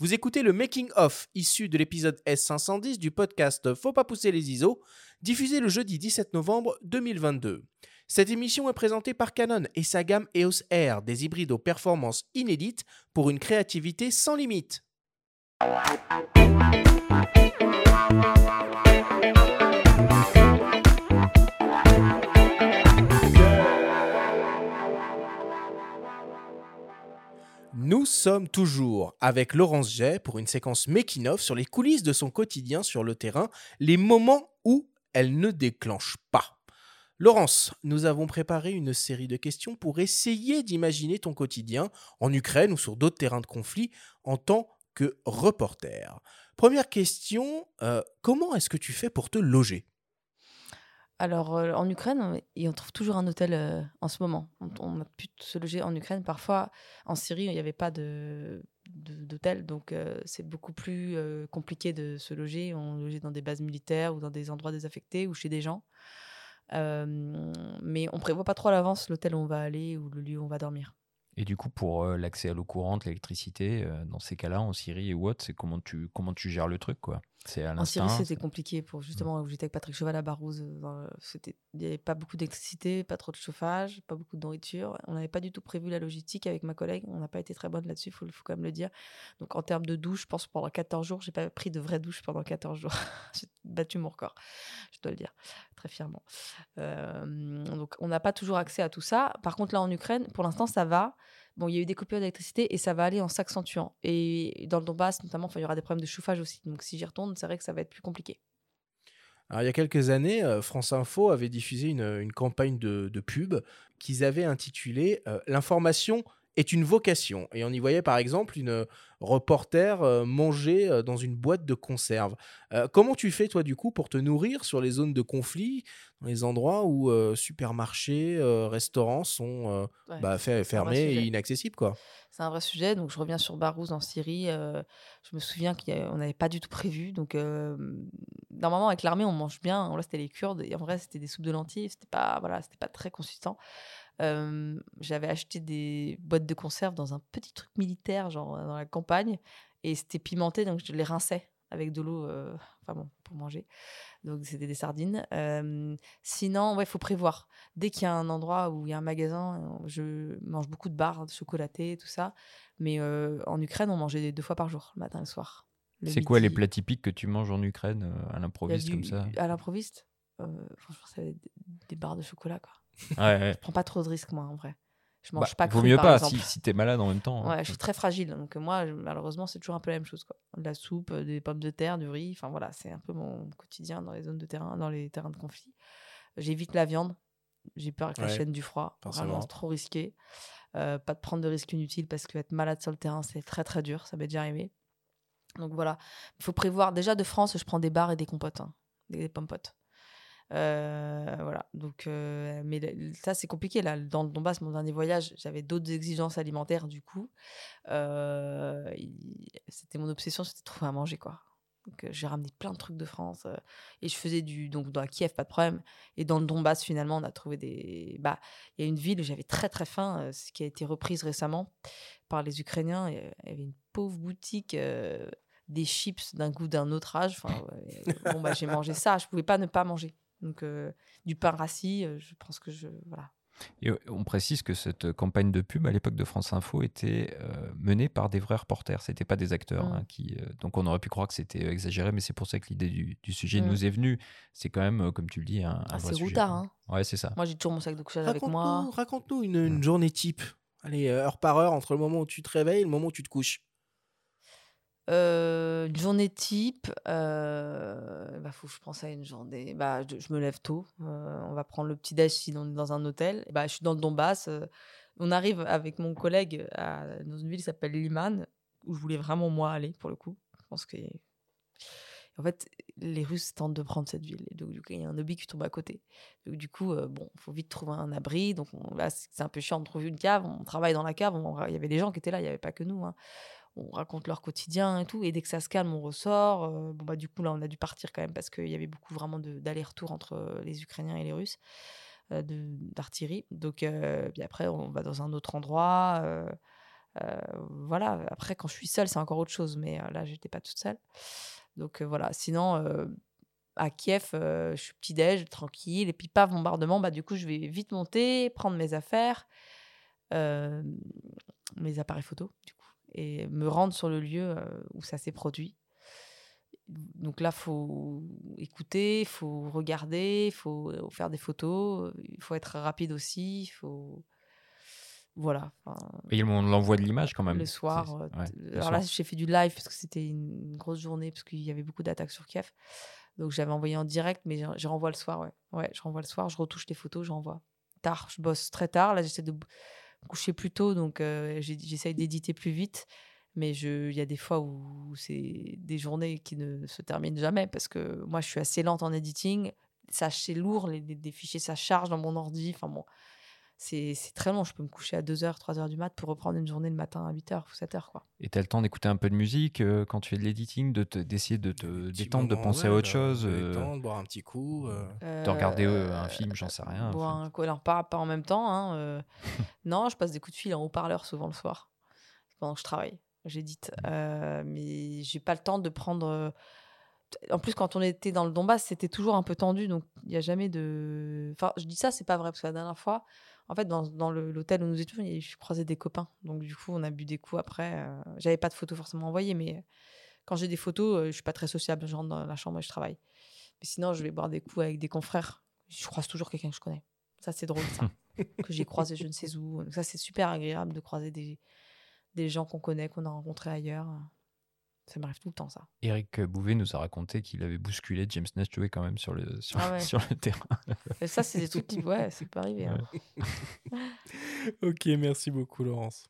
Vous écoutez le Making of issu de l'épisode S510 du podcast Faut pas pousser les ISO, diffusé le jeudi 17 novembre 2022. Cette émission est présentée par Canon et sa gamme EOS R, des hybrides aux performances inédites pour une créativité sans limite. Nous sommes toujours avec Laurence Jay pour une séquence making sur les coulisses de son quotidien sur le terrain, les moments où elle ne déclenche pas. Laurence, nous avons préparé une série de questions pour essayer d'imaginer ton quotidien en Ukraine ou sur d'autres terrains de conflit en tant que reporter. Première question, euh, comment est-ce que tu fais pour te loger? Alors, euh, en Ukraine, on trouve toujours un hôtel euh, en ce moment. On, a pu se loger en Ukraine. Parfois, en Syrie, il n'y avait pas de, d'hôtel, donc euh, c'est beaucoup plus compliqué de se loger. On logeait dans des bases militaires ou dans des endroits désaffectés ou chez des gens. mais on prévoit pas trop à l'avance l'hôtel où on va aller ou le lieu où on va dormir. Et du coup, pour l'accès à l'eau courante, l'électricité, dans ces cas-là, en Syrie et autres, c'est comment tu, comment tu gères le truc, quoi? C'est En Syrie, c'était compliqué. Pour justement, où j'étais avec Patrick Cheval à Barouze, il n'y avait pas beaucoup d'électricité, pas trop de chauffage, pas beaucoup de nourriture. On n'avait pas du tout prévu la logistique avec ma collègue. On n'a pas été très bonne là-dessus, il faut, faut, quand même le dire. Donc, en termes de douche, je pense que pendant 14 jours, j'ai pas pris de vraie douche pendant 14 jours. j'ai battu mon record, je dois le dire, très fièrement. donc, on n'a pas toujours accès à tout ça. Par contre, là, en Ukraine, pour l'instant, ça va. Bon, il y a eu des coupures d'électricité et ça va aller en s'accentuant. Et dans le Donbass, notamment, il y aura des problèmes de chauffage aussi. Donc, si j'y retourne, c'est vrai que ça va être plus compliqué. Il y a quelques années, euh, France Info avait diffusé une, campagne de, pub qu'ils avaient intitulée euh, L'information est une vocation. Et on y voyait par exemple une reporter euh, manger euh, dans une boîte de conserve. Euh, comment tu fais toi du coup pour te nourrir sur les zones de conflit, dans les endroits où supermarchés, restaurants sont bah, fermés et inaccessibles quoi? C'est un vrai sujet. Donc je reviens sur Barouz en Syrie. je me souviens qu'on n'avait pas du tout prévu. Donc normalement avec l'armée on mange bien. Là c'était les Kurdes et en vrai c'était des soupes de lentilles. C'était pas voilà c'était pas très consistant j'avais acheté des boîtes de conserve dans un petit truc militaire, genre dans la campagne, et c'était pimenté, donc je les rinçais avec de l'eau, enfin bon, pour manger. Donc c'était des sardines. sinon, ouais, il faut prévoir. Dès qu'il y a un endroit où il y a un magasin, je mange beaucoup de barres, de chocolaté, tout ça. Mais en Ukraine, on mangeait deux fois par jour, le matin et le soir. C'est quoi les plats typiques que tu manges en Ukraine à l'improviste comme ça? À l'improviste Franchement, c'est des barres de chocolat, quoi. Ouais, Je prends pas trop de risques, moi, en vrai. Je mange bah, pas Vaut mieux pas si, si t'es malade en même temps. Hein. Ouais, je suis très fragile. Donc, moi, malheureusement, c'est toujours un peu la même chose. Quoi. De la soupe, euh, des pommes de terre, du riz. Enfin, voilà, c'est un peu mon quotidien dans les zones de terrain, dans les terrains de conflit. J'évite la viande. J'ai peur avec la chaîne du froid. Vraiment, c'est trop risqué. Euh, pas de prendre de risques inutiles parce que être malade sur le terrain, c'est très, très dur. Ça m'est déjà arrivé. Donc, voilà. Il faut prévoir. Déjà, de France, je prends des bars et des compotes. Hein. Des, pommes potes. Euh, voilà. Donc, euh, mais ça, c'est compliqué. Là, dans le Donbass, mon dernier voyage, j'avais d'autres exigences alimentaires. Du coup, euh, c'était mon obsession, c'était trouver à manger, quoi. Donc, j'ai ramené plein de trucs de France et je faisais du donc dans Kiev, pas de problème. Et dans le Donbass, finalement, on a trouvé des. Bah, il y a une ville où j'avais très très faim, ce qui a été reprise récemment par les Ukrainiens. Il y avait une pauvre boutique des chips d'un goût d'un autre âge. Enfin, bon, bah, j'ai mangé ça. Je pouvais pas ne pas manger. Donc, euh, du pain rassis, euh, je pense que je. Voilà. Et on précise que cette campagne de pub à l'époque de France Info était euh, menée par des vrais reporters, c'était pas des acteurs. Hein, mmh. qui, donc on aurait pu croire que c'était exagéré, mais c'est pour ça que l'idée du, sujet mmh. nous est venue. C'est quand même, comme tu le dis, un, un ah, vrai C'est routard. Hein. Ouais, c'est ça. Moi j'ai toujours mon sac de couchage avec moi. Raconte-nous une, une, mmh. journée type. Allez, heure par heure, entre le moment où tu te réveilles et le moment où tu te couches. Euh, une journée type, euh, bah, faut que je pense à une journée. Bah, je, me lève tôt. Euh, on va prendre le petit déj si on est dans un hôtel. Bah, je suis dans le Donbass. Euh, on arrive avec mon collègue à, dans une ville qui s'appelle Liman, où je voulais vraiment moi aller pour le coup. Je pense que en fait, les Russes tentent de prendre cette ville. Et donc, du coup, il y a un hobby qui tombe à côté. Donc, du coup, bon, il faut vite trouver un abri. Donc, là, c'est un peu chiant de trouver une cave. On travaille dans la cave. il y avait des gens qui étaient là, il n'y avait pas que nous. Hein on raconte leur quotidien et tout. Et dès que ça se calme, on ressort. Euh, bon, bah, du coup, là, on a dû partir quand même parce qu'il y avait beaucoup vraiment d'aller-retour entre euh, les Ukrainiens et les Russes euh, d'artillerie. Donc, après, on va dans un autre endroit. voilà, après, quand je suis seule, c'est encore autre chose, mais là, j'étais pas toute seule. Donc voilà, sinon, à Kiev, je suis petit-déj, tranquille, et puis pas bombardement, bah, du coup, je vais vite monter, prendre mes affaires, mes appareils photo, du coup, et me rendre sur le lieu où ça s'est produit. Donc là, faut écouter, il faut regarder, il faut faire des photos, il faut être rapide aussi, il faut voilà. Et on l'envoie de l'image quand même. Le soir. alors là, j'ai fait du live parce que c'était une grosse journée, parce qu'il y avait beaucoup d'attaques sur Kiev. Donc j'avais envoyé en direct, mais je, renvoie le soir, ouais. Ouais, je renvoie le soir, je retouche les photos, j'envoie. Tard, je bosse très tard. Là, j'essaie de coucher plus tôt, donc j'essaye d'éditer plus vite. Mais il y a des fois où c'est des journées qui ne se terminent jamais parce que moi, je suis assez lente en editing. Ça, c'est lourd, les, les, fichiers, ça charge dans mon ordi. Enfin bon, c'est très long. Je peux me coucher à 2h, 3h du mat pour reprendre une journée le matin à 8h ou 7h. Quoi. Et tu as le temps d'écouter un peu de musique euh, quand tu fais de l'editing, d'essayer de, te détendre, de penser à autre chose euh... de boire un petit coup. Euh... De regarder un film, j'en sais rien. Boire un coup, alors pas, pas en même temps. Hein, euh. non, je passe des coups de fil en haut-parleur souvent le soir pendant que je travaille. J'édite. Mmh. mais j'ai pas le temps de prendre en plus, quand on était dans le Donbass, c'était toujours un peu tendu, donc il n'y a jamais de. Enfin, je dis ça, c'est pas vrai, parce que la dernière fois, en fait, dans, dans l'hôtel où nous étions, je croisé des copains. Donc, du coup, on a bu des coups après. Euh, j'avais pas de photos forcément envoyées, mais quand j'ai des photos, euh, je suis pas très sociable. Je rentre dans la chambre et je travaille. Mais sinon, je vais boire des coups avec des confrères. Je croise toujours quelqu'un que je connais. Ça, c'est drôle, ça. que j'ai croisé je ne sais où. ça, c'est super agréable de croiser des, des gens qu'on connaît, qu'on a rencontrés ailleurs. Ça m'arrive tout le temps, ça. Eric Bouvet nous a raconté qu'il avait bousculé James Nash quand même sur le, sur, ah sur le terrain. Et ça, c'est des trucs qui. Ouais, ça peut arriver. Hein. ok, merci beaucoup, Laurence.